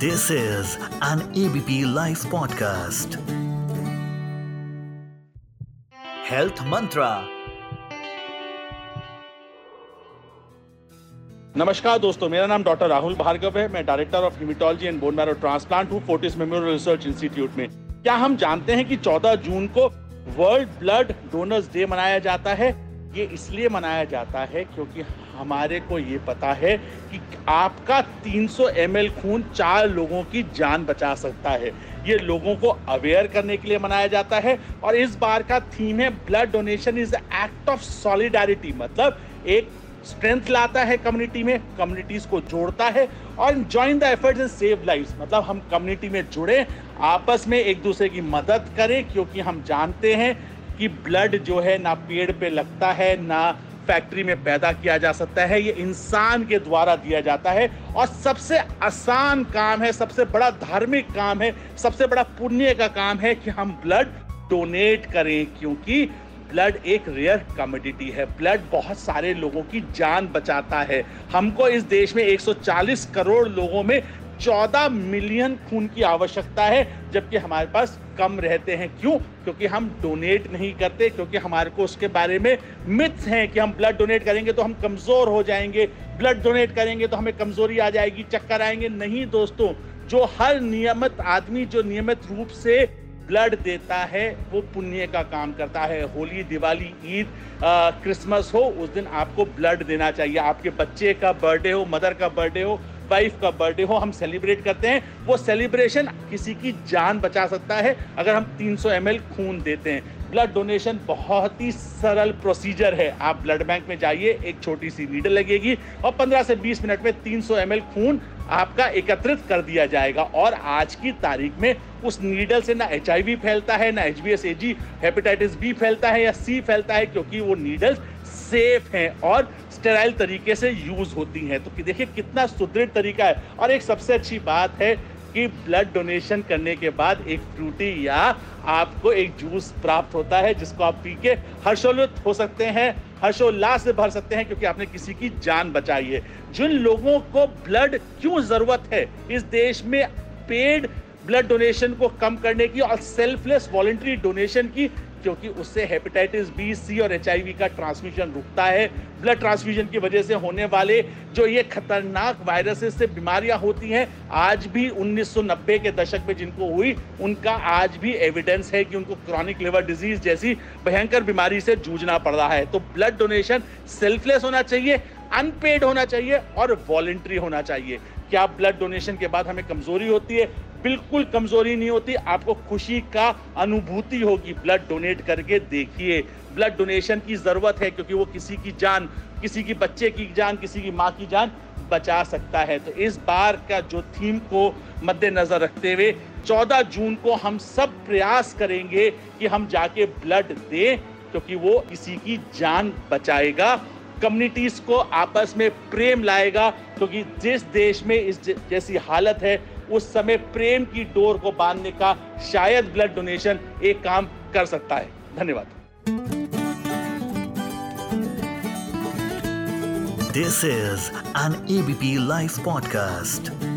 This is an ABP Life podcast. Health Mantra. नमस्कार दोस्तों, मेरा नाम डॉक्टर राहुल भार्गव है मैं director of hematology and bone marrow transplant हूँ फोर्टिस मेमोरियल रिसर्च इंस्टीट्यूट में क्या हम जानते हैं कि 14 जून को वर्ल्ड ब्लड डोनर्स डे मनाया जाता है ये इसलिए मनाया जाता है क्योंकि हमारे को ये पता है कि आपका 300 ml खून चार लोगों की जान बचा सकता है। ये लोगों को अवेयर करने के लिए मनाया जाता है और इस बार का थीम है blood donation is act of solidarity मतलब एक स्ट्रेंथ लाता है कम्युनिटी में कम्युनिटीज को जोड़ता है और join the efforts in save life मतलब हम कम्युनिटी में जुड़े, आपस में एक दूसरे की मदद करें, क्योंकि हम जानते हैं कि ब्लड जो है ना पेड़ पे लगता है, ना फैक्ट्री में पैदा किया जा सकता है, ये इंसान के द्वारा दिया जाता है। और सबसे आसान काम है, सबसे बड़ा धार्मिक काम है, सबसे बड़ा पुण्य का काम है कि हम ब्लड डोनेट करें, क्योंकि ब्लड एक रेयर कमोडिटी है। ब्लड बहुत सारे लोगों की जान बचाता है। हमको इस देश में 140 करोड़ लोगों में 14 मिलियन खून की आवश्यकता है, जबकि हमारे पास कम रहते हैं। क्यों? क्योंकि हम डोनेट नहीं करते, क्योंकि हमारे को उसके बारे में मिथ्स हैं कि हम ब्लड डोनेट करेंगे तो हम कमज़ोर हो जाएँगे। ब्लड डोनेट करेंगे तो हमें कमज़ोरी आ जाएगी, चक्कर आएँगे। नहीं दोस्तों, जो हर नियमित आदमी जो नियमित रूप से ब्लड देता है, वो पुण्य का काम करता है। होली, दिवाली, ईद क्रिसमस हो, उस दिन आपको ब्लड देना चाहिए। आपके बच्चे का बर्थडे हो, मदर का बर्थडे हो वाइफ का बर्थडे हो, हम सेलिब्रेट करते हैं। वो सेलिब्रेशन किसी की जान बचा सकता है, अगर हम 300 ml खून देते हैं। ब्लड डोनेशन बहुत ही सरल प्रोसीजर है। आप ब्लड बैंक में जाइए, एक छोटी सी नीडल लगेगी और 15 से 20 मिनट में 300 ml खून आपका एकत्रित कर दिया जाएगा। और आज की तारीख में उस नीडल से ना एचआईवी फैलता है, ना H B S hepatitis B फैलता है या सी फैलता है, क्योंकि वो नीडल सेफ़ हैं। और स्टेराइल तरीके से यूज़ होती हैं। तो कि देखिए कितना सुदृढ़ तरीका है। और एक सबसे अच्छी बात है कि ब्लड डोनेशन करने के बाद एक फ्रूटी या आपको एक जूस प्राप्त होता है, जिसको आप पी के हर्षोल्लित हो सकते हैं, हर्षोल्लास से भर सकते हैं, क्योंकि आपने किसी की जान बचाई है। जिन लोगों को ब्लड क्यों ज़रूरत है? इस देश में पेड ब्लड डोनेशन को कम करने की और सेल्फलेस वॉलेंट्री डोनेशन की क्योंकि उससे हेपेटाइटिस बी सी और एच का ट्रांसमिशन रुकता है। ब्लड ट्रांसफ्यूजन की वजह से होने वाले जो ये खतरनाक वायरसेस से बीमारियाँ होती हैं, आज भी 1990 के दशक में जिनको हुई, उनका आज भी एविडेंस है कि उनको क्रॉनिक लिवर डिज़ीज़ जैसी भयंकर बीमारी से जूझना पड़ रहा है। तो ब्लड डोनेशन सेल्फलेस होना चाहिए अनपेड होना चाहिए और वॉलेंट्री होना चाहिए। क्या ब्लड डोनेशन के बाद हमें कमज़ोरी होती है? बिल्कुल कमज़ोरी नहीं होती, आपको खुशी का अनुभूति होगी। ब्लड डोनेट करके देखिए। ब्लड डोनेशन की ज़रूरत है, क्योंकि वो किसी की जान, किसी की बच्चे की जान, किसी की माँ की जान बचा सकता है। तो इस बार का जो थीम को मद्देनजर रखते हुए 14 जून को हम सब प्रयास करेंगे कि हम जाके ब्लड दें, क्योंकि वो किसी की जान बचाएगा। कम्युनिटीज को आपस में प्रेम लाएगा, क्योंकि जिस देश में इस जैसी हालत है उस समय प्रेम की डोर को बांधने का शायद ब्लड डोनेशन एक काम कर सकता है। धन्यवाद। This is an ABP live podcast